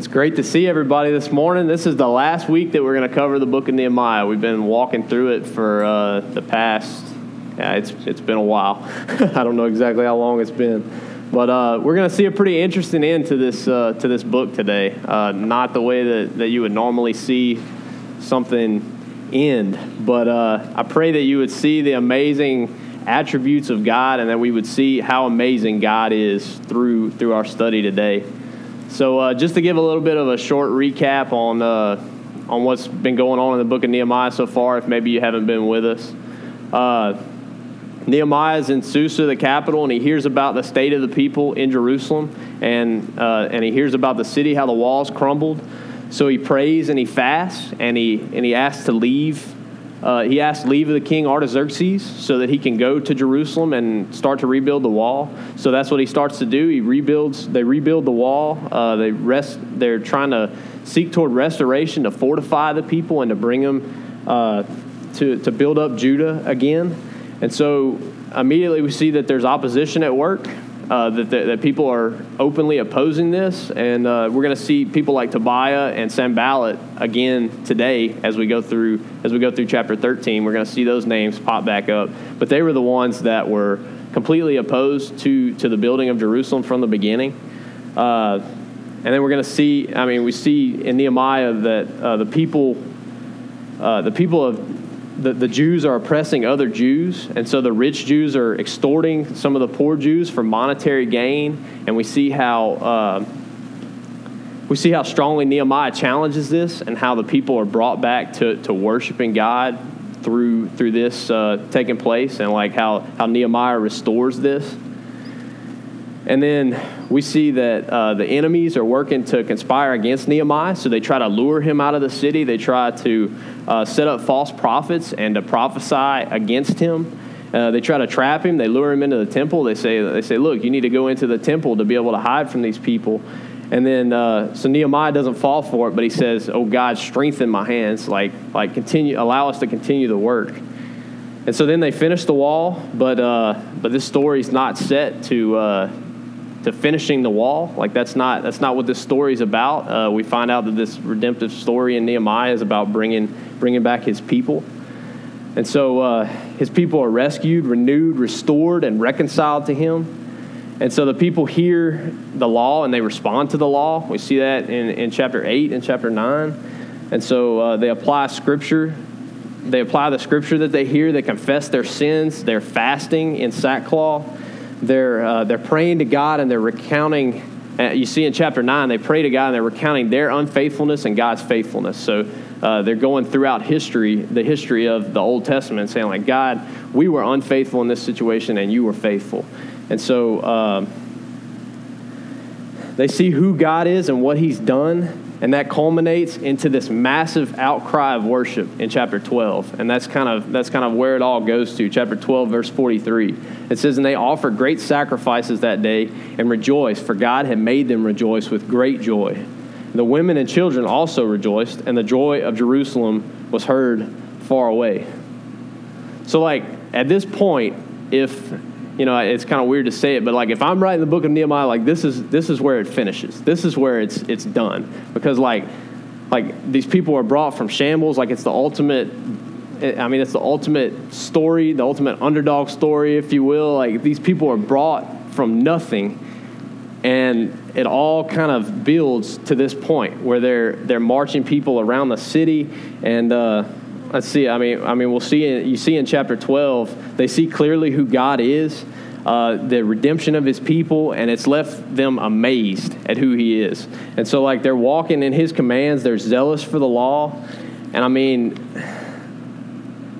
It's great to see everybody this morning. This is the last week that we're going to cover the book of Nehemiah. We've been walking through it for uh, the past, yeah, it's, it's been a while. I don't know exactly how long it's been. But uh, we're going to see a pretty interesting end to this, uh, to this book today. Uh, not the way that, that you would normally see something end, but uh, I pray that you would see the amazing attributes of God and that we would see how amazing God is through, through our study today. So, uh, just to give a little bit of a short recap on uh, on what's been going on in the book of Nehemiah so far, if maybe you haven't been with us. Uh, Nehemiah is in Susa, the capital, and he hears about the state of the people in Jerusalem, and uh, and he hears about the city, how the walls crumbled. So he prays and he fasts, and he and he asks to leave uh, he asked leave of the king Artaxerxes so that he can go to Jerusalem and start to rebuild the wall. So that's what he starts to do. He rebuilds. They rebuild the wall. Uh, they rest. They're trying to seek toward restoration to fortify the people and to bring them uh, to to build up Judah again. And so immediately we see that there's opposition at work uh, that, that, that, people are openly opposing this. And uh, we're going to see people like Tobiah and Sanballat again today as we go through as we go through chapter 13. We're going to see those names pop back up. But they were the ones that were completely opposed to, to the building of Jerusalem from the beginning. Uh, and then we're going to see, I mean, we see in Nehemiah that uh, the people, uh, the people of the, the Jews are oppressing other Jews, and so the rich Jews are extorting some of the poor Jews for monetary gain, and we see how uh, we see how strongly Nehemiah challenges this, and how the people are brought back to, to worshiping God through through this uh, taking place, and like how how Nehemiah restores this. And then we see that uh, the enemies are working to conspire against Nehemiah. So they try to lure him out of the city. They try to uh, set up false prophets and to prophesy against him. Uh, they try to trap him. They lure him into the temple. They say, they say, look, you need to go into the temple to be able to hide from these people. And then, uh, so Nehemiah doesn't fall for it, but he says, oh, God, strengthen my hands. Like, like continue, allow us to continue the work. And so then they finish the wall, but, uh, but this story is not set to, uh, to finishing the wall. Like that's not that's not what this story is about. Uh, we find out that this redemptive story in Nehemiah is about bringing bringing back his people, and so uh, his people are rescued, renewed, restored, and reconciled to him. And so the people hear the law and they respond to the law. We see that in, in chapter 8 and chapter 9. And so uh, they apply scripture. They apply the scripture that they hear. They confess their sins. They're fasting in sackcloth they're, uh, they're praying to God and they're recounting. Uh, you see in chapter 9, they pray to God and they're recounting their unfaithfulness and God's faithfulness. So uh, they're going throughout history, the history of the Old Testament, saying, like, God, we were unfaithful in this situation and you were faithful. And so um, they see who God is and what he's done and that culminates into this massive outcry of worship in chapter 12 and that's kind of that's kind of where it all goes to chapter 12 verse 43 it says and they offered great sacrifices that day and rejoiced for god had made them rejoice with great joy. The women and children also rejoiced and the joy of jerusalem was heard far away. So like at this point if you know, it's kind of weird to say it, but like if I'm writing the book of Nehemiah, like this is this is where it finishes. This is where it's it's done because like like these people are brought from shambles. Like it's the ultimate. I mean, it's the ultimate story, the ultimate underdog story, if you will. Like these people are brought from nothing, and it all kind of builds to this point where they're they're marching people around the city and. Uh, let's see. I mean, I mean, we'll see. You see in chapter twelve, they see clearly who God is, uh, the redemption of His people, and it's left them amazed at who He is. And so, like, they're walking in His commands. They're zealous for the law, and I mean,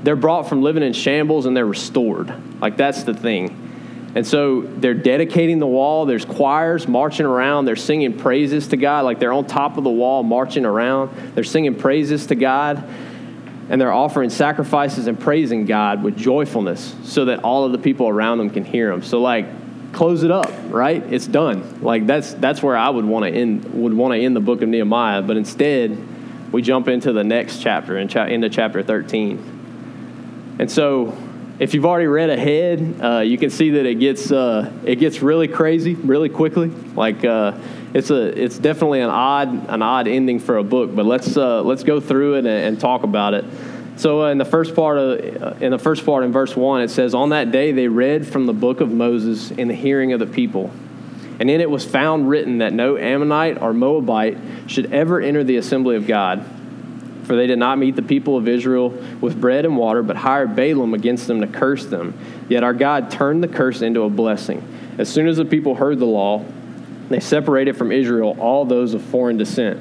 they're brought from living in shambles and they're restored. Like that's the thing. And so they're dedicating the wall. There's choirs marching around. They're singing praises to God. Like they're on top of the wall marching around. They're singing praises to God and they're offering sacrifices and praising God with joyfulness so that all of the people around them can hear them. So like close it up, right? It's done. Like that's that's where I would want to end would want to end the book of Nehemiah, but instead we jump into the next chapter and cha- into chapter 13. And so if you've already read ahead, uh, you can see that it gets uh, it gets really crazy really quickly. Like uh, it's a it's definitely an odd an odd ending for a book. But let's uh, let's go through it and, and talk about it. So uh, in the first part of uh, in the first part in verse one, it says, "On that day they read from the book of Moses in the hearing of the people." And in it was found written that no Ammonite or Moabite should ever enter the assembly of God. For they did not meet the people of Israel with bread and water, but hired Balaam against them to curse them. Yet our God turned the curse into a blessing. As soon as the people heard the law, they separated from Israel all those of foreign descent.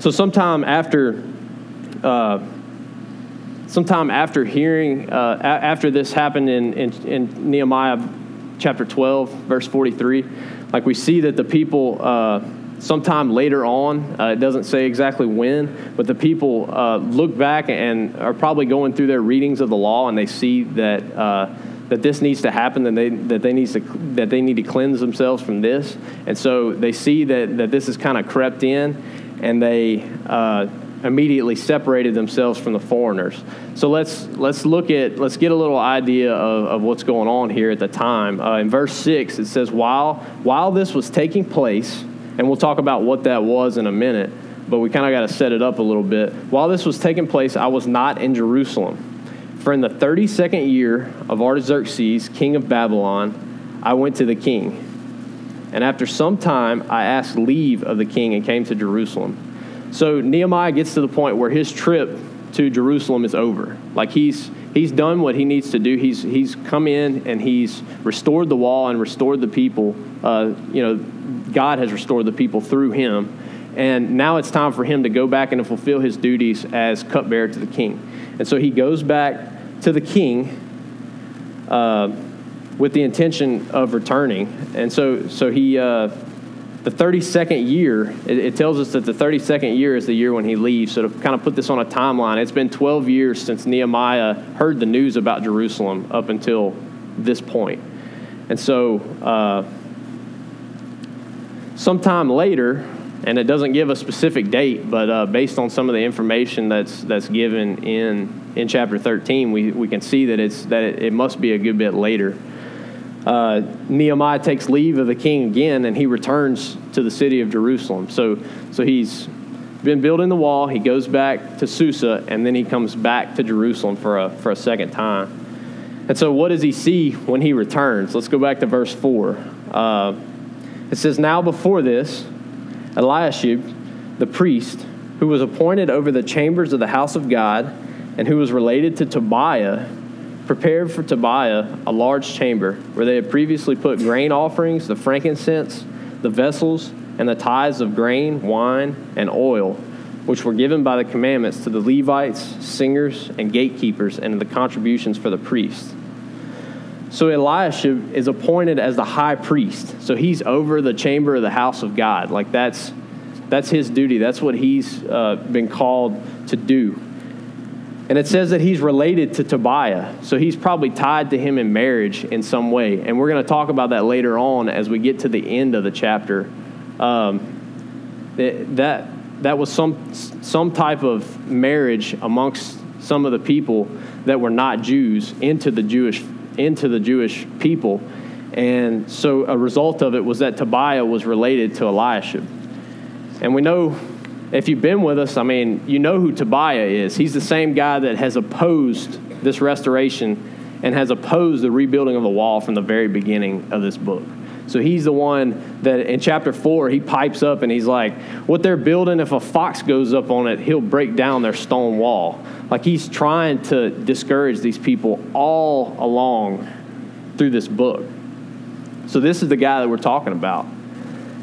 So, sometime after, uh, sometime after hearing, uh, a- after this happened in, in, in, Nehemiah chapter 12, verse 43, like we see that the people, uh, sometime later on, uh, it doesn't say exactly when, but the people uh, look back and are probably going through their readings of the law and they see that uh, that this needs to happen, that they that they needs to that they need to cleanse themselves from this, and so they see that that this has kind of crept in, and they uh, immediately separated themselves from the foreigners. So let's let's look at let's get a little idea of, of what's going on here at the time. Uh, in verse six, it says while while this was taking place, and we'll talk about what that was in a minute. But we kind of got to set it up a little bit. While this was taking place, I was not in Jerusalem for in the 32nd year of Artaxerxes, king of Babylon, I went to the king. And after some time, I asked leave of the king and came to Jerusalem. So Nehemiah gets to the point where his trip to Jerusalem is over. Like he's he's done what he needs to do. He's he's come in and he's restored the wall and restored the people. Uh, you know, God has restored the people through him. And now it's time for him to go back and fulfill his duties as cupbearer to the king. And so he goes back to the king uh, with the intention of returning. And so, so he, uh, the 32nd year, it, it, tells us that the 32nd year is the year when he leaves. So to kind of put this on a timeline, it's been 12 years since Nehemiah heard the news about Jerusalem up until this point. And so, uh, sometime later, and it doesn't give a specific date, but uh, based on some of the information that's that's given in in chapter 13, we, we can see that it's that it, it must be a good bit later. Uh, Nehemiah takes leave of the king again, and he returns to the city of Jerusalem. So so he's been building the wall. He goes back to Susa, and then he comes back to Jerusalem for a for a second time. And so, what does he see when he returns? Let's go back to verse four. Uh, it says, "Now before this." Eliashib, the priest, who was appointed over the chambers of the house of God, and who was related to Tobiah, prepared for Tobiah a large chamber where they had previously put grain offerings, the frankincense, the vessels, and the tithes of grain, wine, and oil, which were given by the commandments to the Levites, singers, and gatekeepers, and the contributions for the priests. So Eliashib is appointed as the high priest. So he's over the chamber of the house of God. Like that's that's his duty. That's what he's uh, been called to do. And it says that he's related to Tobiah. So he's probably tied to him in marriage in some way. And we're going to talk about that later on as we get to the end of the chapter. Um, that, that was some, some type of marriage amongst some of the people that were not Jews into the Jewish into the Jewish people. And so a result of it was that Tobiah was related to Eliashib. And we know, if you've been with us, I mean, you know who Tobiah is. He's the same guy that has opposed this restoration and has opposed the rebuilding of the wall from the very beginning of this book. So he's the one that in chapter four, he pipes up and he's like, What they're building, if a fox goes up on it, he'll break down their stone wall. Like he's trying to discourage these people all along through this book. So this is the guy that we're talking about.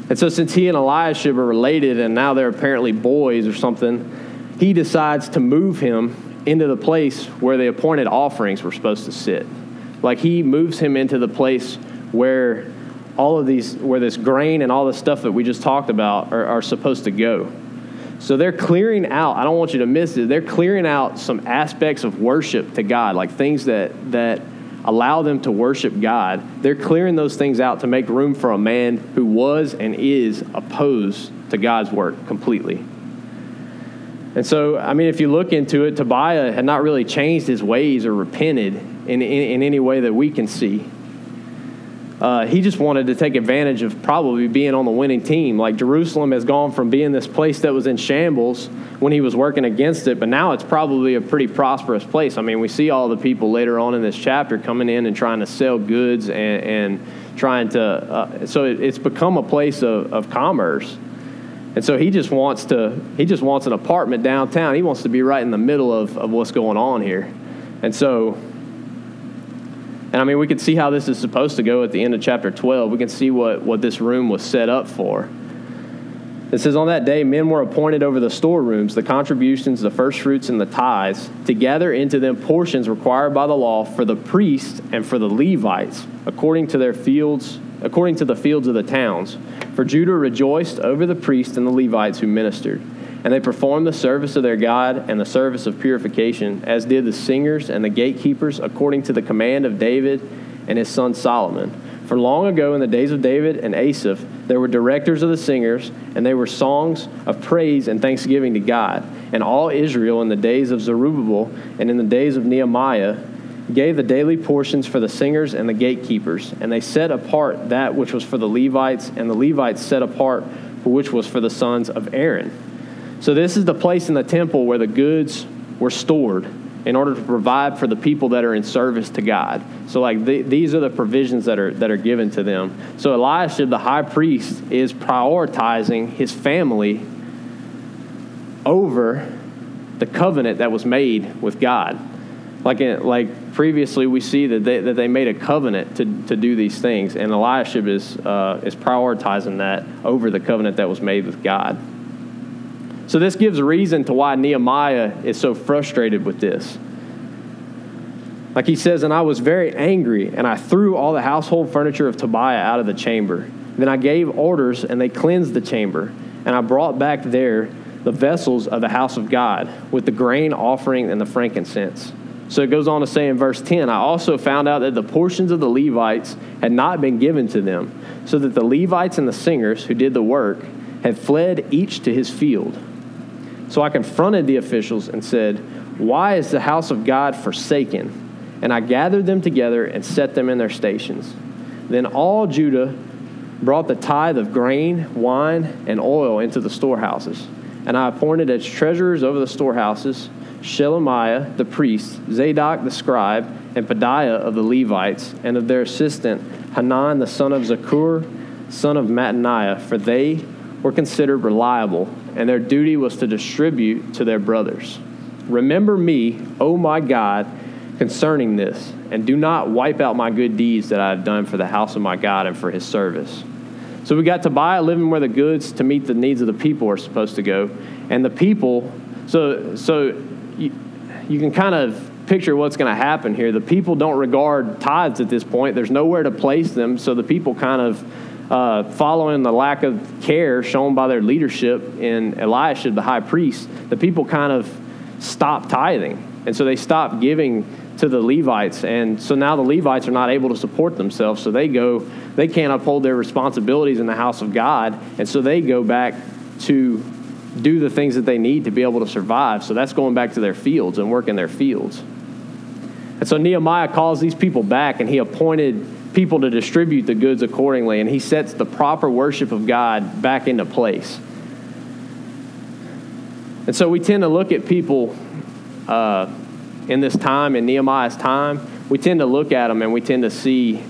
And so since he and Eliashib are related and now they're apparently boys or something, he decides to move him into the place where the appointed offerings were supposed to sit. Like he moves him into the place where all of these, where this grain and all the stuff that we just talked about are, are supposed to go. So they're clearing out, I don't want you to miss it, they're clearing out some aspects of worship to God, like things that, that allow them to worship God. They're clearing those things out to make room for a man who was and is opposed to God's work completely. And so, I mean, if you look into it, Tobiah had not really changed his ways or repented in, in, in any way that we can see. Uh, he just wanted to take advantage of probably being on the winning team. Like Jerusalem has gone from being this place that was in shambles when he was working against it, but now it's probably a pretty prosperous place. I mean, we see all the people later on in this chapter coming in and trying to sell goods and, and trying to, uh, so it, it's become a place of, of commerce. And so he just wants to, he just wants an apartment downtown. He wants to be right in the middle of, of what's going on here. And so and I mean, we can see how this is supposed to go at the end of chapter 12. We can see what, what this room was set up for. It says, On that day, men were appointed over the storerooms, the contributions, the firstfruits, and the tithes, to gather into them portions required by the law for the priests and for the Levites, according to their fields, according to the fields of the towns. For Judah rejoiced over the priests and the Levites who ministered. And they performed the service of their God and the service of purification, as did the singers and the gatekeepers, according to the command of David and his son Solomon. For long ago, in the days of David and Asaph, there were directors of the singers, and they were songs of praise and thanksgiving to God. And all Israel, in the days of Zerubbabel and in the days of Nehemiah, gave the daily portions for the singers and the gatekeepers. And they set apart that which was for the Levites, and the Levites set apart which was for the sons of Aaron. So, this is the place in the temple where the goods were stored in order to provide for the people that are in service to God. So, like, the, these are the provisions that are, that are given to them. So, Eliashib, the high priest, is prioritizing his family over the covenant that was made with God. Like, like previously, we see that they, that they made a covenant to, to do these things, and Eliashib is, uh, is prioritizing that over the covenant that was made with God. So, this gives reason to why Nehemiah is so frustrated with this. Like he says, and I was very angry, and I threw all the household furniture of Tobiah out of the chamber. Then I gave orders, and they cleansed the chamber, and I brought back there the vessels of the house of God with the grain offering and the frankincense. So it goes on to say in verse 10 I also found out that the portions of the Levites had not been given to them, so that the Levites and the singers who did the work had fled each to his field. So I confronted the officials and said, Why is the house of God forsaken? And I gathered them together and set them in their stations. Then all Judah brought the tithe of grain, wine, and oil into the storehouses. And I appointed as treasurers over the storehouses Shelemiah the priest, Zadok the scribe, and Pedaiah of the Levites, and of their assistant Hanan the son of Zaccur, son of Mattaniah, for they were considered reliable and their duty was to distribute to their brothers. Remember me, O my God, concerning this, and do not wipe out my good deeds that I have done for the house of my God and for his service. So we got Tobiah living where the goods to meet the needs of the people are supposed to go. And the people, so, so you, you can kind of picture what's going to happen here. The people don't regard tithes at this point, there's nowhere to place them, so the people kind of uh, following the lack of care shown by their leadership in Elisha, the high priest, the people kind of stopped tithing. And so they stopped giving to the Levites. And so now the Levites are not able to support themselves. So they go, they can't uphold their responsibilities in the house of God. And so they go back to do the things that they need to be able to survive. So that's going back to their fields and working their fields. And so Nehemiah calls these people back and he appointed people to distribute the goods accordingly, and he sets the proper worship of God back into place. And so we tend to look at people uh, in this time, in Nehemiah's time, we tend to look at them and we tend to see,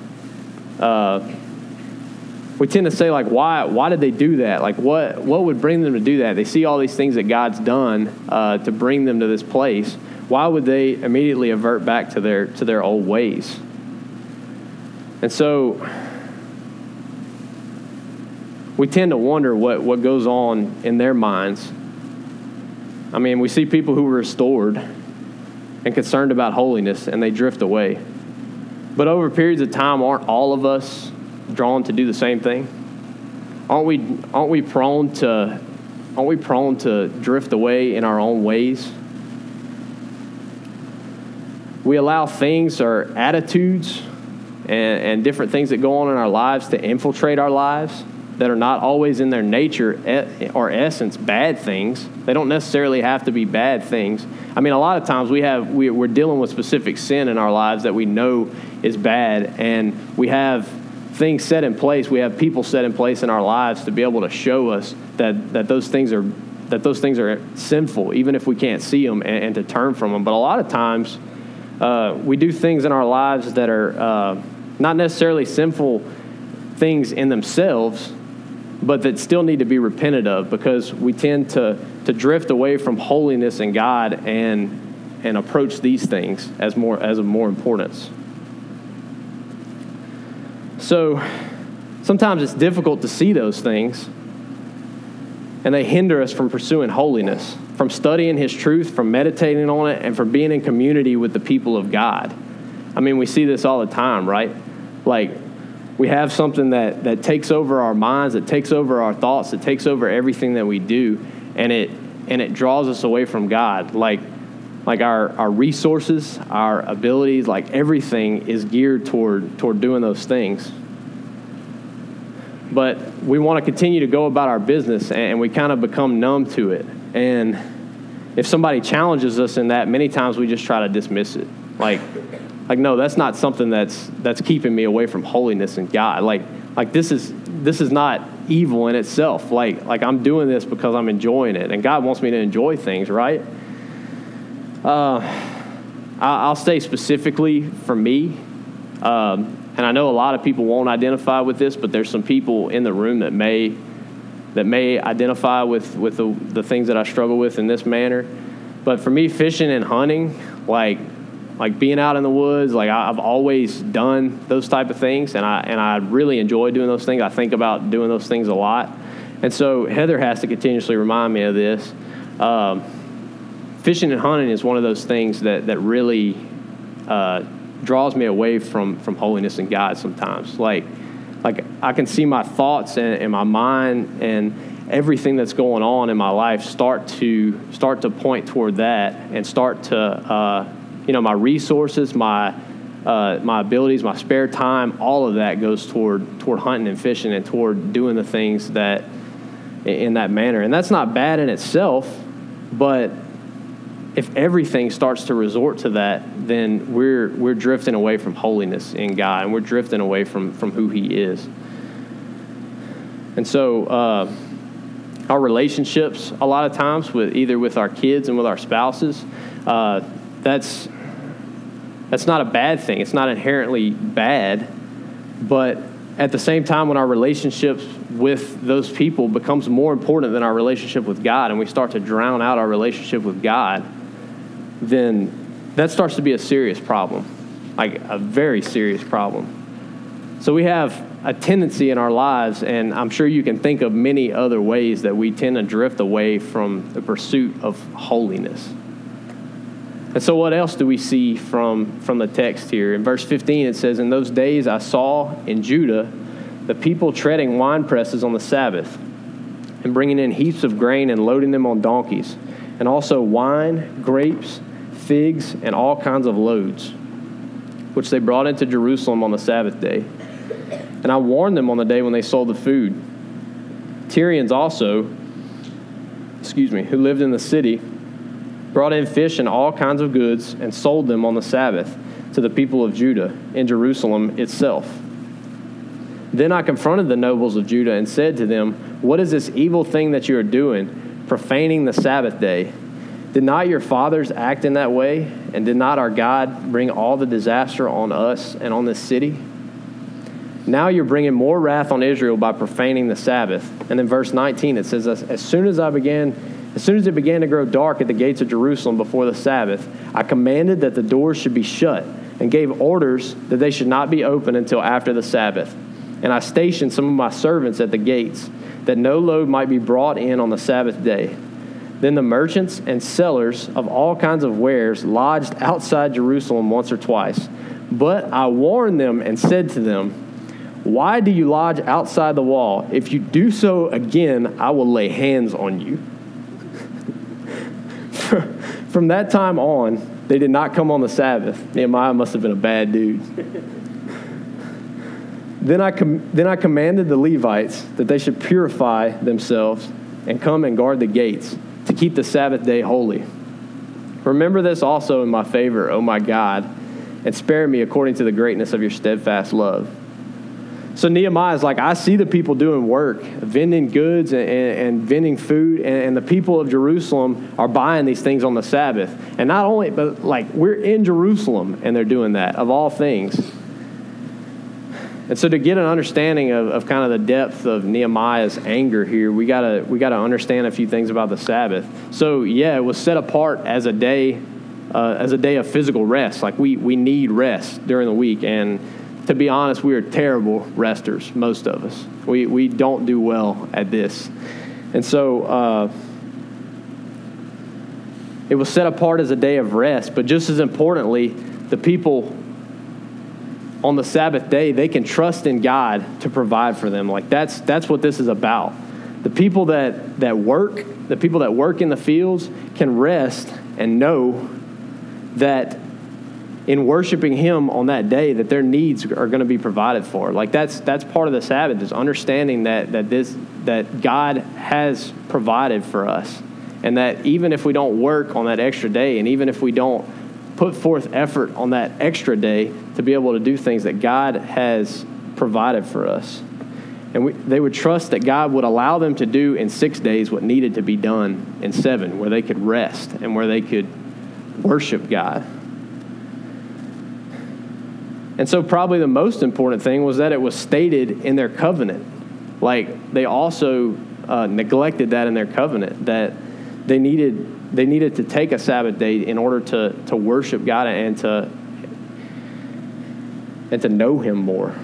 uh, we tend to say, like, why, why did they do that? Like, what, what would bring them to do that? They see all these things that God's done uh, to bring them to this place. Why would they immediately avert back to their, to their old ways? And so we tend to wonder what, what goes on in their minds. I mean, we see people who are restored and concerned about holiness and they drift away. But over periods of time, aren't all of us drawn to do the same thing? Aren't we, aren't we prone to aren't we prone to drift away in our own ways? We allow things or attitudes and, and different things that go on in our lives to infiltrate our lives that are not always in their nature or essence bad things. They don't necessarily have to be bad things. I mean, a lot of times we have we, we're dealing with specific sin in our lives that we know is bad, and we have things set in place. We have people set in place in our lives to be able to show us that, that those things are that those things are sinful, even if we can't see them, and, and to turn from them. But a lot of times, uh, we do things in our lives that are uh, not necessarily sinful things in themselves, but that still need to be repented of because we tend to, to drift away from holiness and God and, and approach these things as, more, as of more importance. So sometimes it's difficult to see those things, and they hinder us from pursuing holiness, from studying His truth, from meditating on it, and from being in community with the people of God. I mean, we see this all the time, right? Like, we have something that, that takes over our minds, that takes over our thoughts, that takes over everything that we do, and it and it draws us away from God. Like like our, our resources, our abilities, like everything is geared toward toward doing those things. But we want to continue to go about our business and we kind of become numb to it. And if somebody challenges us in that, many times we just try to dismiss it. Like like no that's not something that's that's keeping me away from holiness and god. Like like this is this is not evil in itself. Like like i'm doing this because i'm enjoying it. And god wants me to enjoy things right? Uh, i'll stay specifically for me. Um, and i know a lot of people won't identify with this but there's some people in the room that may that may identify with with the, the things that i struggle with in this manner. But for me fishing and hunting like like being out in the woods like I, have always done those type of things and I and I really enjoy doing those things. I think about doing those things a lot. And so Heather has to continuously remind me of this. Um, fishing and hunting is one of those things that that really uh, draws me away from from holiness and God sometimes. Like like I can see my thoughts and, and my mind and everything that's going on in my life start to start to point toward that and start to uh, you know, my resources, my uh, my abilities, my spare time, all of that goes toward toward hunting and fishing and toward doing the things that in that manner. And that's not bad in itself, but if everything starts to resort to that, then we're we're drifting away from holiness in God, and we're drifting away from from who He is. And so, uh, our relationships, a lot of times, with either with our kids and with our spouses, uh, that's that's not a bad thing. It's not inherently bad, but at the same time, when our relationships with those people becomes more important than our relationship with God, and we start to drown out our relationship with God, then that starts to be a serious problem, like a very serious problem. So we have a tendency in our lives, and I'm sure you can think of many other ways that we tend to drift away from the pursuit of holiness. And so, what else do we see from, from the text here? In verse 15, it says, In those days I saw in Judah the people treading wine presses on the Sabbath and bringing in heaps of grain and loading them on donkeys, and also wine, grapes, figs, and all kinds of loads, which they brought into Jerusalem on the Sabbath day. And I warned them on the day when they sold the food. Tyrians also, excuse me, who lived in the city, brought in fish and all kinds of goods, and sold them on the Sabbath to the people of Judah in Jerusalem itself. Then I confronted the nobles of Judah and said to them, What is this evil thing that you are doing, profaning the Sabbath day? Did not your fathers act in that way? And did not our God bring all the disaster on us and on this city? Now you're bringing more wrath on Israel by profaning the Sabbath. And in verse 19, it says, As soon as I began as soon as it began to grow dark at the gates of Jerusalem before the Sabbath, I commanded that the doors should be shut and gave orders that they should not be opened until after the Sabbath. And I stationed some of my servants at the gates, that no load might be brought in on the Sabbath day. Then the merchants and sellers of all kinds of wares lodged outside Jerusalem once or twice. But I warned them and said to them, Why do you lodge outside the wall? If you do so again, I will lay hands on you. From that time on, they did not come on the Sabbath. Nehemiah must have been a bad dude. then, I com- then I commanded the Levites that they should purify themselves and come and guard the gates to keep the Sabbath day holy. Remember this also in my favor, O my God, and spare me according to the greatness of your steadfast love. So Nehemiah is like, I see the people doing work, vending goods and, and, and vending food, and, and, the people of Jerusalem are buying these things on the Sabbath. And not only, but like we're in Jerusalem and they're doing that, of all things. And so to get an understanding of, of kind of the depth of Nehemiah's anger here, we gotta we gotta understand a few things about the Sabbath. So yeah, it was set apart as a day, uh, as a day of physical rest. Like we we need rest during the week and to be honest, we are terrible resters, most of us. We, we don't do well at this. And so uh, it was set apart as a day of rest, but just as importantly, the people on the Sabbath day, they can trust in God to provide for them. Like that's, that's what this is about. The people that, that work, the people that work in the fields can rest and know that in worshiping him on that day that their needs are going to be provided for. Like that's that's part of the sabbath is understanding that that this that god has provided for us. And that even if we don't work on that extra day and even if we don't put forth effort on that extra day to be able to do things that god has provided for us. And we, they would trust that god would allow them to do in six days what needed to be done in seven where they could rest and where they could worship god and so, probably the most important thing was that it was stated in their covenant. Like, they also uh, neglected that in their covenant, that they needed, they needed to take a Sabbath day in order to, to worship God and to, and to know Him more.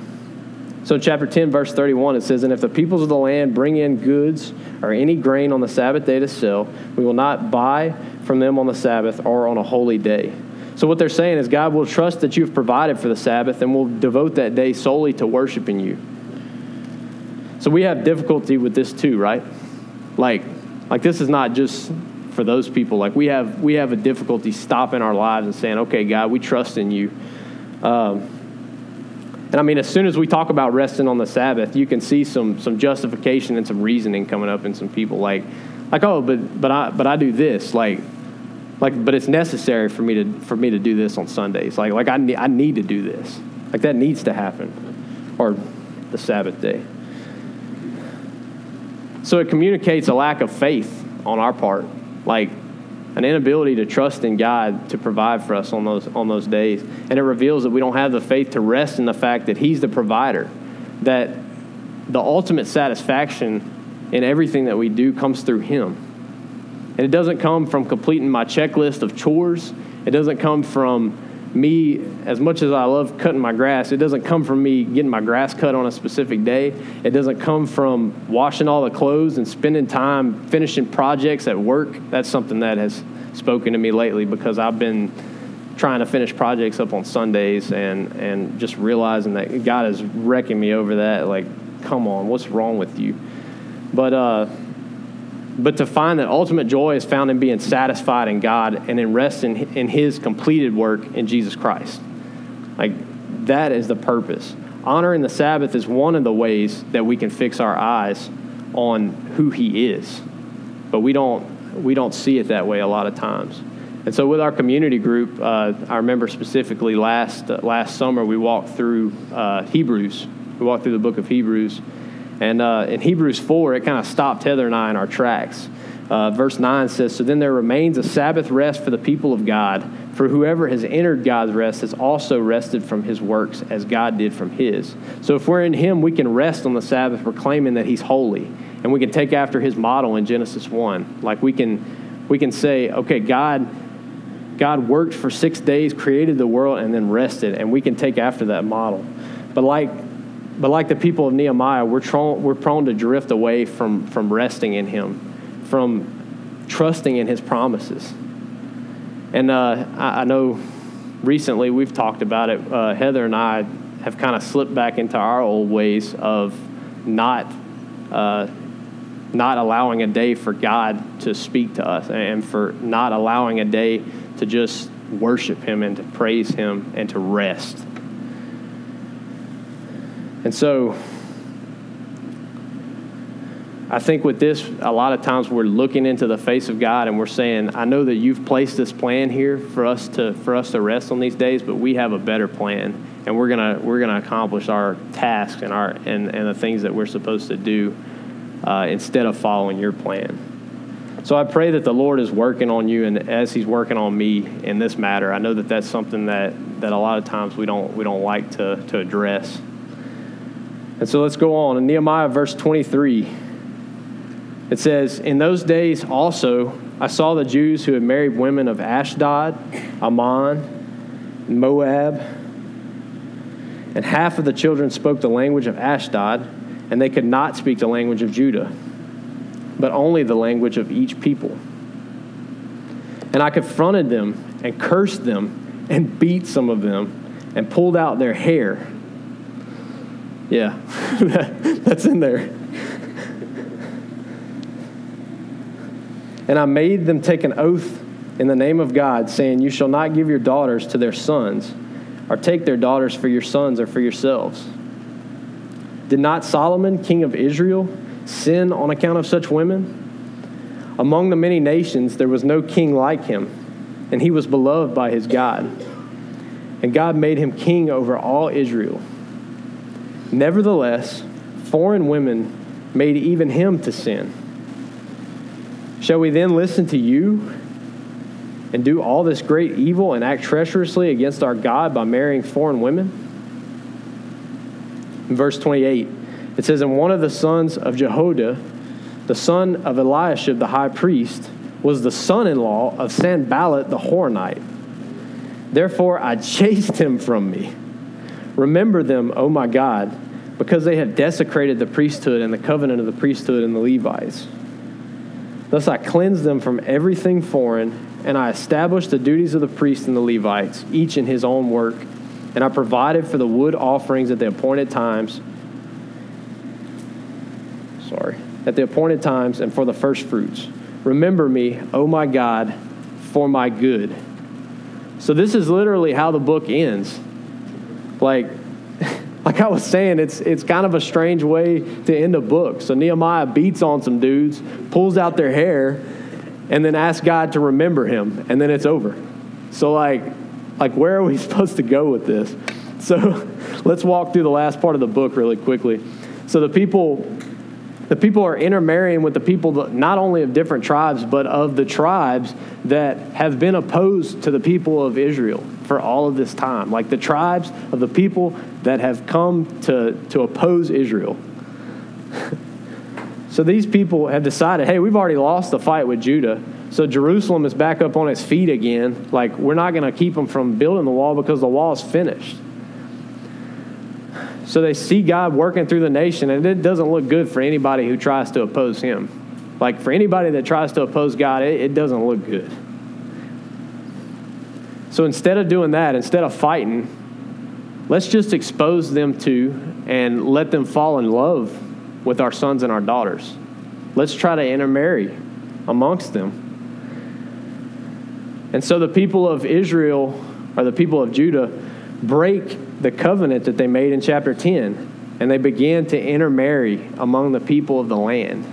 So, chapter 10, verse 31, it says, And if the peoples of the land bring in goods or any grain on the Sabbath day to sell, we will not buy from them on the Sabbath or on a holy day. So, what they're saying is, God will trust that you've provided for the Sabbath and will devote that day solely to worshiping you. So, we have difficulty with this too, right? Like, like this is not just for those people. Like, we have, we have a difficulty stopping our lives and saying, okay, God, we trust in you. Um, and I mean, as soon as we talk about resting on the Sabbath, you can see some, some justification and some reasoning coming up in some people. Like, like oh, but, but, I, but I do this. Like, like but it's necessary for me to for me to do this on sundays. Like like i need, I need to do this. Like that needs to happen. Or the sabbath day. So it communicates a lack of faith on our part. Like an inability to trust in god to provide for us on those on those days. And it reveals that we don't have the faith to rest in the fact that he's the provider. That the ultimate satisfaction in everything that we do comes through him and it doesn't come from completing my checklist of chores. It doesn't come from me, as much as I love cutting my grass, it doesn't come from me getting my grass cut on a specific day. It doesn't come from washing all the clothes and spending time finishing projects at work. That's something that has spoken to me lately because I've been trying to finish projects up on Sundays and, and just realizing that God is wrecking me over that. Like, come on, what's wrong with you? But, uh, but to find that ultimate joy is found in being satisfied in God and in resting in His completed work in Jesus Christ. Like, that is the purpose. Honoring the Sabbath is one of the ways that we can fix our eyes on who He is. But we don't, we don't see it that way a lot of times. And so, with our community group, uh, I remember specifically last, uh, last summer we walked through uh, Hebrews. We walked through the book of Hebrews and uh, in Hebrews 4, it kind of stopped Heather and I in our tracks. Uh, verse 9 says, So then there remains a Sabbath rest for the people of God, for whoever has entered God's rest has also rested from his works as God did from his. So if we're in him, we can rest on the Sabbath, proclaiming that he's holy. And we can take after his model in Genesis 1. Like we can, we can say, okay, God, God worked for six days, created the world, and then rested, and we can take after that model. But like but like the people of Nehemiah, we're, we're prone to drift away from, from resting in Him, from trusting in His promises. And uh, I, I, know recently we've talked about it. Uh, Heather and I have kind of slipped back into our old ways of not, uh, not allowing a day for God to speak to us and for not allowing a day to just worship Him and to praise Him and to rest. And so I think with this, a lot of times we're looking into the face of God and we're saying, I know that you've placed this plan here for us to for us to rest on these days, but we have a better plan, and we're gonna we're gonna accomplish our tasks and our and, and the things that we're supposed to do uh, instead of following your plan. So I pray that the Lord is working on you, and as He's working on me in this matter, I know that that's something that that a lot of times we don't we don't like to to address. And so let's go on in Nehemiah verse 23. It says, In those days also, I saw the Jews who had married women of Ashdod, Ammon, Moab, and half of the children spoke the language of Ashdod, and they could not speak the language of Judah, but only the language of each people. And I confronted them and cursed them and beat some of them and pulled out their hair. Yeah, that's in there. And I made them take an oath in the name of God, saying, You shall not give your daughters to their sons, or take their daughters for your sons or for yourselves. Did not Solomon, king of Israel, sin on account of such women? Among the many nations, there was no king like him, and he was beloved by his God. And God made him king over all Israel. Nevertheless, foreign women made even him to sin. Shall we then listen to you and do all this great evil and act treacherously against our God by marrying foreign women? In verse 28, it says, And one of the sons of Jehoiada, the son of Eliashib the high priest, was the son in law of Sanballat the Horonite. Therefore I chased him from me. Remember them, O my God, because they have desecrated the priesthood and the covenant of the priesthood and the Levites. Thus I cleanse them from everything foreign, and I established the duties of the priests and the Levites, each in his own work. And I provided for the wood offerings at the appointed times. Sorry, at the appointed times and for the first fruits. Remember me, O my God, for my good. So this is literally how the book ends. Like, like I was saying, it's, it's kind of a strange way to end a book. So Nehemiah beats on some dudes, pulls out their hair, and then asks God to remember him, and then it's over. So, like, like where are we supposed to go with this? So let's walk through the last part of the book really quickly. So the people the people are intermarrying with the people that not only of different tribes, but of the tribes that have been opposed to the people of Israel for all of this time. Like the tribes of the people that have come to, to oppose Israel. so these people have decided hey, we've already lost the fight with Judah. So Jerusalem is back up on its feet again. Like, we're not going to keep them from building the wall because the wall is finished. So they see God working through the nation, and it doesn't look good for anybody who tries to oppose Him. Like for anybody that tries to oppose God, it, it doesn't look good. So instead of doing that, instead of fighting, let's just expose them to and let them fall in love with our sons and our daughters. Let's try to intermarry amongst them. And so the people of Israel, or the people of Judah, break the covenant that they made in chapter 10, and they began to intermarry among the people of the land.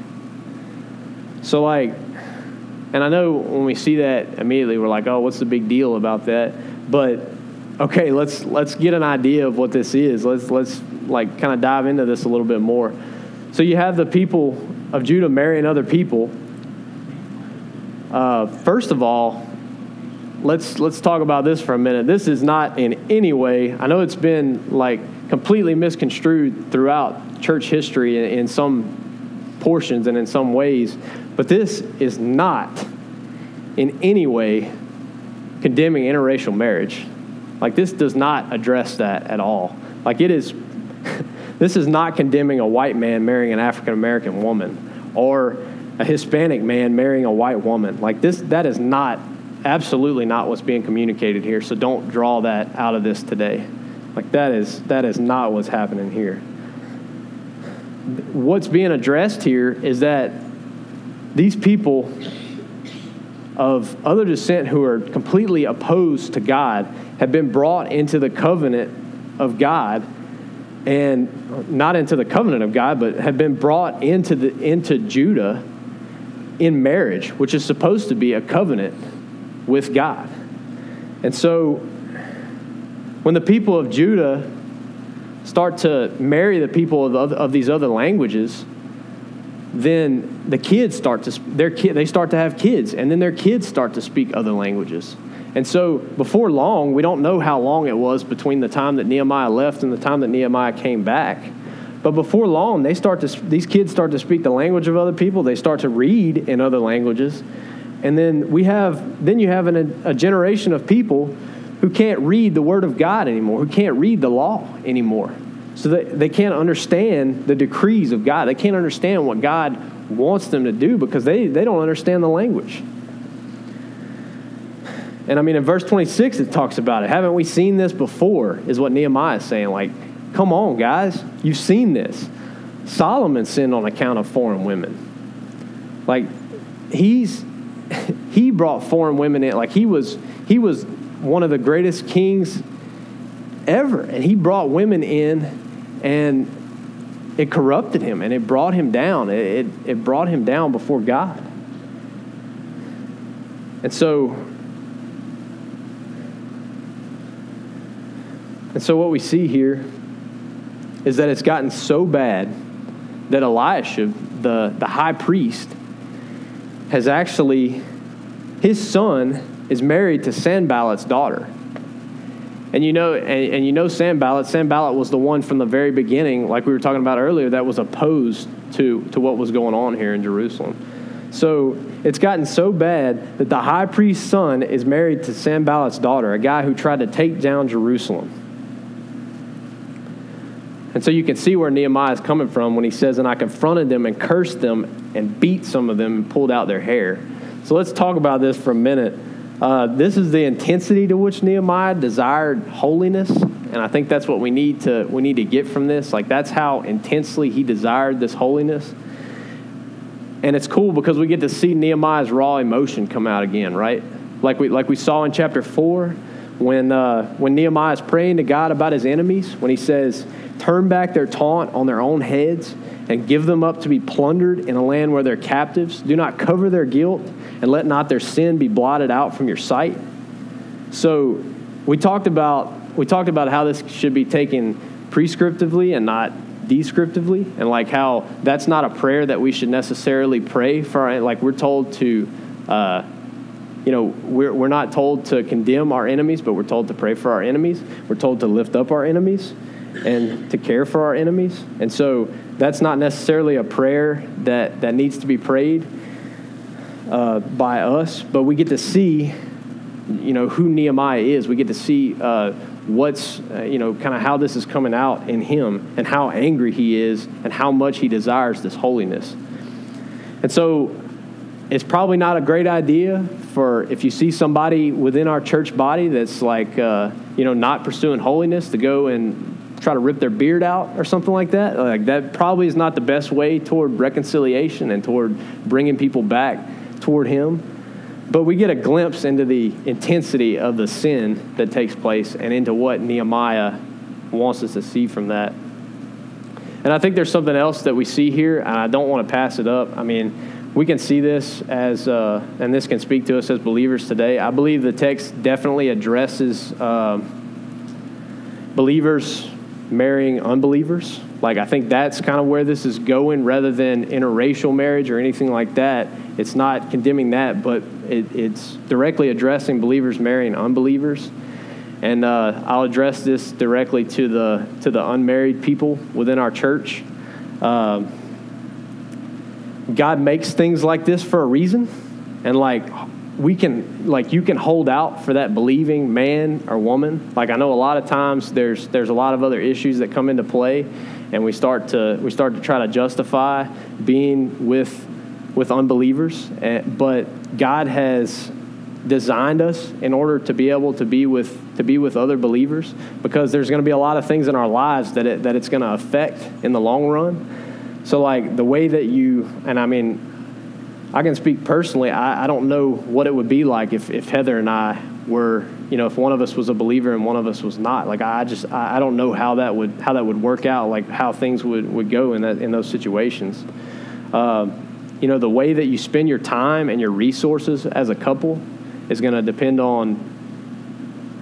So, like, and I know when we see that immediately, we're like, oh, what's the big deal about that? But okay, let's let's get an idea of what this is. Let's let's like kind of dive into this a little bit more. So you have the people of Judah marrying other people. Uh, first of all, let's let's talk about this for a minute. This is not in any way. I know it's been like completely misconstrued throughout church history in, in some portions and in some ways, but this is not in any way condemning interracial marriage. Like this does not address that at all. Like it is. this is not condemning a white man marrying an African American woman or a Hispanic man marrying a white woman. Like this, that is not absolutely not what's being communicated here. So don't draw that out of this today. Like that is that is not what's happening here. What's being addressed here is that these people of other descent who are completely opposed to God have been brought into the covenant of God and not into the covenant of God, but have been brought into the into Judah in marriage, which is supposed to be a covenant with God. And so when the people of Judah start to marry the people of, of these other languages, then the kids start to their kid they start to have kids, and then their kids start to speak other languages. And so before long, we don't know how long it was between the time that Nehemiah left and the time that Nehemiah came back. But before long, they start to these kids start to speak the language of other people. They start to read in other languages, and then we have then you have an, a generation of people who can't read the Word of God anymore, who can't read the law anymore. So they, they can't understand the decrees of God. They can't understand what God wants them to do because they, they don't understand the language. And I mean, in verse 26, it talks about it. Haven't we seen this before? Is what Nehemiah is saying. Like, come on, guys. You've seen this. Solomon sinned on account of foreign women. Like, he's he brought foreign women in. Like he was he was one of the greatest kings ever. And he brought women in and it corrupted him and it brought him down. It, it, it brought him down before God. And so, and so what we see here is that it's gotten so bad that Eliashib, the, the high priest, has actually, his son is married to Sanballat's daughter. And you know, and, and you know Sanballat. Sanballat was the one from the very beginning, like we were talking about earlier, that was opposed to, to what was going on here in Jerusalem. So it's gotten so bad that the high priest's son is married to Sanballat's daughter, a guy who tried to take down Jerusalem. And so you can see where Nehemiah is coming from when he says, And I confronted them and cursed them and beat some of them and pulled out their hair. So let's talk about this for a minute. Uh, this is the intensity to which Nehemiah desired holiness, and I think that's what we need to we need to get from this. Like that's how intensely he desired this holiness. And it's cool because we get to see Nehemiah's raw emotion come out again, right? Like we like we saw in chapter four, when uh, when Nehemiah is praying to God about his enemies, when he says, "Turn back their taunt on their own heads." and give them up to be plundered in a land where they're captives. Do not cover their guilt, and let not their sin be blotted out from your sight. So we talked about we talked about how this should be taken prescriptively and not descriptively, and like how that's not a prayer that we should necessarily pray for. Like we're told to. Uh, you know, we're, we're not told to condemn our enemies, but we're told to pray for our enemies. We're told to lift up our enemies and to care for our enemies. And so that's not necessarily a prayer that, that needs to be prayed uh, by us, but we get to see, you know, who Nehemiah is. We get to see uh, what's, uh, you know, kind of how this is coming out in him and how angry he is and how much he desires this holiness. And so it's probably not a great idea for if you see somebody within our church body that's like, uh, you know, not pursuing holiness to go and try to rip their beard out or something like that. Like that probably is not the best way toward reconciliation and toward bringing people back toward Him. But we get a glimpse into the intensity of the sin that takes place and into what Nehemiah wants us to see from that. And I think there's something else that we see here, and I don't want to pass it up. I mean, we can see this as, uh, and this can speak to us as believers today. I believe the text definitely addresses uh, believers marrying unbelievers. Like, I think that's kind of where this is going rather than interracial marriage or anything like that. It's not condemning that, but it, it's directly addressing believers marrying unbelievers. And uh, I'll address this directly to the, to the unmarried people within our church. Uh, God makes things like this for a reason. And, like, we can like you can hold out for that believing man or woman like i know a lot of times there's there's a lot of other issues that come into play and we start to we start to try to justify being with with unbelievers eh, but god has designed us in order to be able to be with to be with other believers because there's going to be a lot of things in our lives that it, that it's going to affect in the long run so like the way that you and i mean I can speak personally. I, I don't know what it would be like if, if Heather and I were, you know, if one of us was a believer and one of us was not. Like I just I, I don't know how that would how that would work out. Like how things would, would go in that in those situations. Um, you know, the way that you spend your time and your resources as a couple is going to depend on.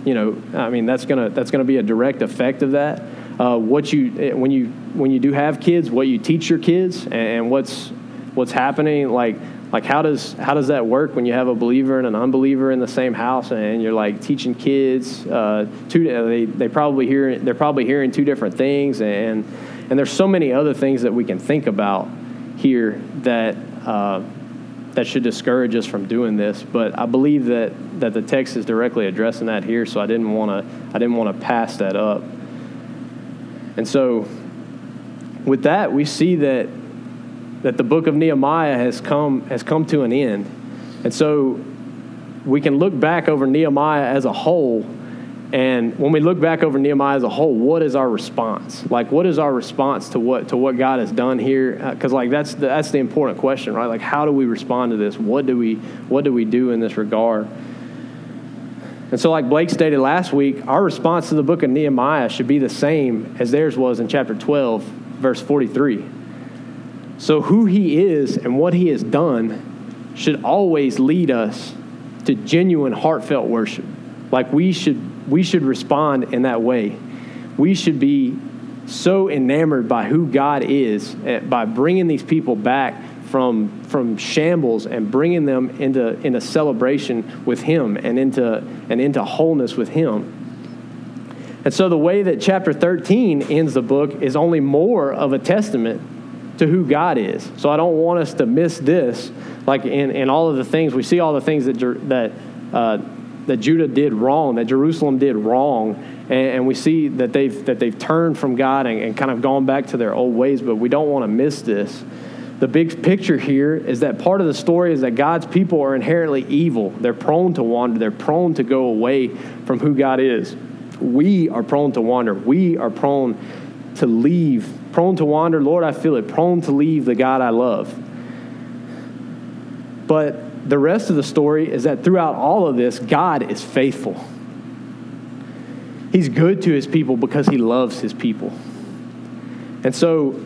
You know, I mean, that's gonna that's gonna be a direct effect of that. Uh, what you when you when you do have kids, what you teach your kids, and what's what's happening. Like like how does how does that work when you have a believer and an unbeliever in the same house and you're like teaching kids uh, two they, they probably hear they're probably hearing two different things and and there's so many other things that we can think about here that uh, that should discourage us from doing this but I believe that that the text is directly addressing that here so I didn't want to I didn't want to pass that up and so with that we see that that the book of Nehemiah has come has come to an end. And so we can look back over Nehemiah as a whole and when we look back over Nehemiah as a whole, what is our response? Like, what is our response to what to what God has done here? Because uh, like that's the, that's the important question, right? Like, how do we respond to this? What do we what do we do in this regard? And so, like Blake stated last week, our response to the book of Nehemiah should be the same as theirs was in chapter twelve, verse forty three. So, who he is and what he has done should always lead us to genuine, heartfelt worship. Like we should, we should respond in that way. We should be so enamored by who God is eh, by bringing these people back from from shambles and bringing them into into celebration with Him and into and into wholeness with Him. And so the way that chapter 13 ends the book is only more of a testament to who God is. So I don't want us to miss this. Like in, in all of the things, we see all the things that, that, uh, that Judah did wrong, that Jerusalem did wrong, and, and, we see that they've, that they've turned from God and, and kind of gone back to their old ways, but we don't want to miss this. The big picture here is that part of the story is that God's people are inherently evil. They're prone to wander, they're prone to go away from who God is. We are prone to wander. We are prone to leave, prone to wander. Lord, I feel it, prone to leave the God I love. But the rest of the story is that throughout all of this, God is faithful. He's good to his people because he loves his people. And so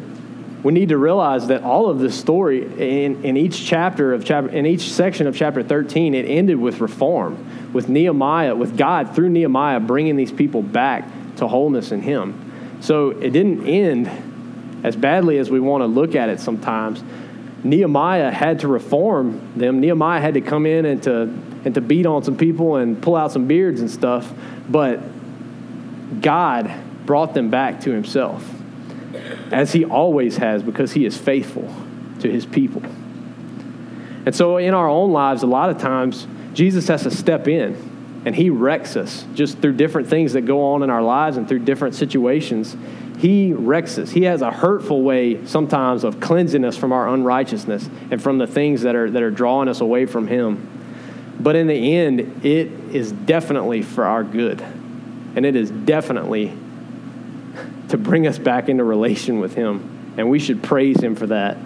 we need to realize that all of this story in, in each chapter of chapter in each section of chapter 13 it ended with reform with nehemiah with god through nehemiah bringing these people back to wholeness in him so it didn't end as badly as we want to look at it sometimes. Nehemiah had to reform them. Nehemiah had to come in and to, and to beat on some people and pull out some beards and stuff. But God brought them back to himself, as he always has, because he is faithful to his people. And so in our own lives, a lot of times, Jesus has to step in and He wrecks us just through different things that go on in our lives and through different situations. He wrecks us. He has a hurtful way sometimes of cleansing us from our unrighteousness and from the things that are, that are drawing us away from Him. But in the end, it is definitely for our good. And it is definitely to bring us back into relation with Him. And we should praise Him for that.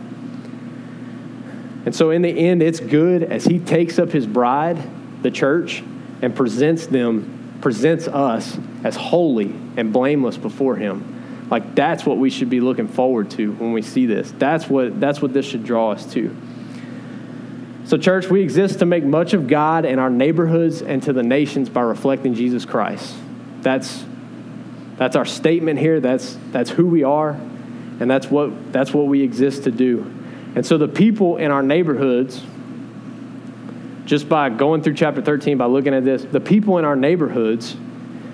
And so, in the end, it's good as He takes up His bride, the church, and presents them, presents us as holy and blameless before Him. Like that's what we should be looking forward to when we see this. That's what that's what this should draw us to. So, church, we exist to make much of God in our neighborhoods and to the nations by reflecting Jesus Christ. That's that's our statement here. That's that's who we are, and that's what that's what we exist to do. And so the people in our neighborhoods just by going through chapter 13, by looking at this, the people in our neighborhoods,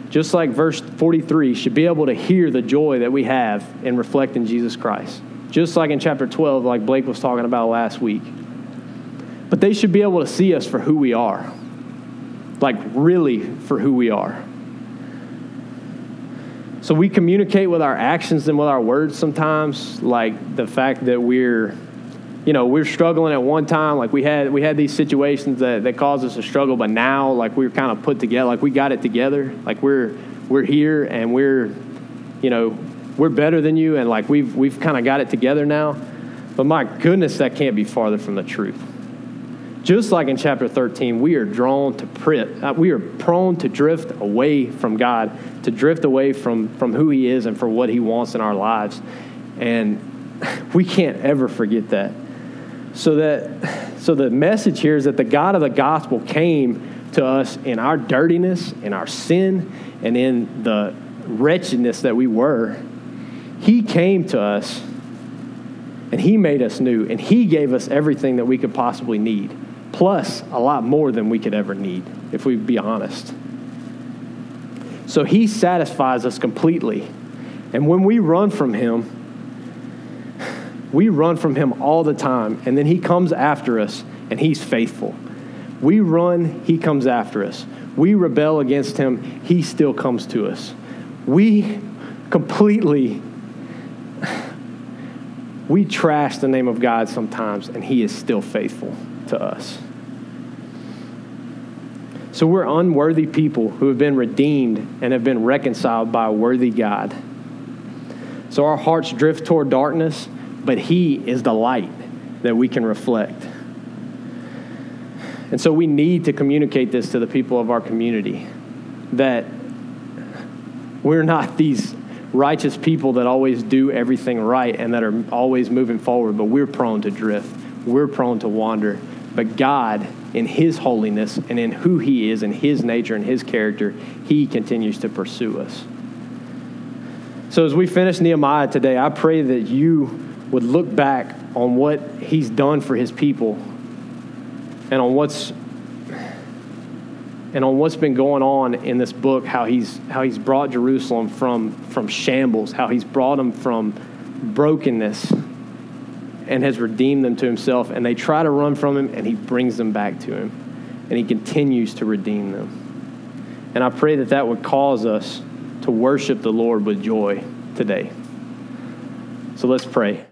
just like verse 43, should be able to hear the joy that we have in reflecting Jesus Christ. Just like in chapter 12, like Blake was talking about last week. But they should be able to see us for who we are. Like, really, for who we are. So we communicate with our actions and with our words sometimes, like the fact that we're you know, we're struggling at one time. Like we had we had these situations that, that caused us to struggle, but now like we're kind of put together, like we got it together. Like we're we're here and we're, you know, we're better than you, and like we've we've kind of got it together now. But my goodness, that can't be farther from the truth. Just like in chapter 13, we are drawn to prit, uh, we are prone to drift away from God, to drift away from, from who He is and for what He wants in our lives. And we can't ever forget that. So that so the message here is that the God of the gospel came to us in our dirtiness, in our sin, and in the wretchedness that we were. He came to us and He made us new, and He gave us everything that we could possibly need, plus a lot more than we could ever need, if we be honest. So He satisfies us completely. And when we run from Him, we run from Him all the time, and then He comes after us, and He's faithful. We run, He comes after us. We rebel against Him, He still comes to us. We completely we trash the name of God sometimes, and He is still faithful to us. So we're unworthy people who have been redeemed and have been reconciled by a worthy God. So our hearts drift toward darkness, but He is the light that we can reflect. And so we need to communicate this to the people of our community that we're not these righteous people that always do everything right and that are always moving forward, but we're prone to drift. We're prone to wander. But God, in His holiness and in who He is and His nature and His character, He continues to pursue us. So as we finish Nehemiah today, I pray that you would look back on what He's done for His people and on what's and on what's been going on in this book, how he's, how he's brought Jerusalem from, from shambles, how he's brought them from brokenness and has redeemed them to himself. And they try to run from him, and he brings them back to him. And he continues to redeem them. And I pray that that would cause us to worship the Lord with joy today. So let's pray.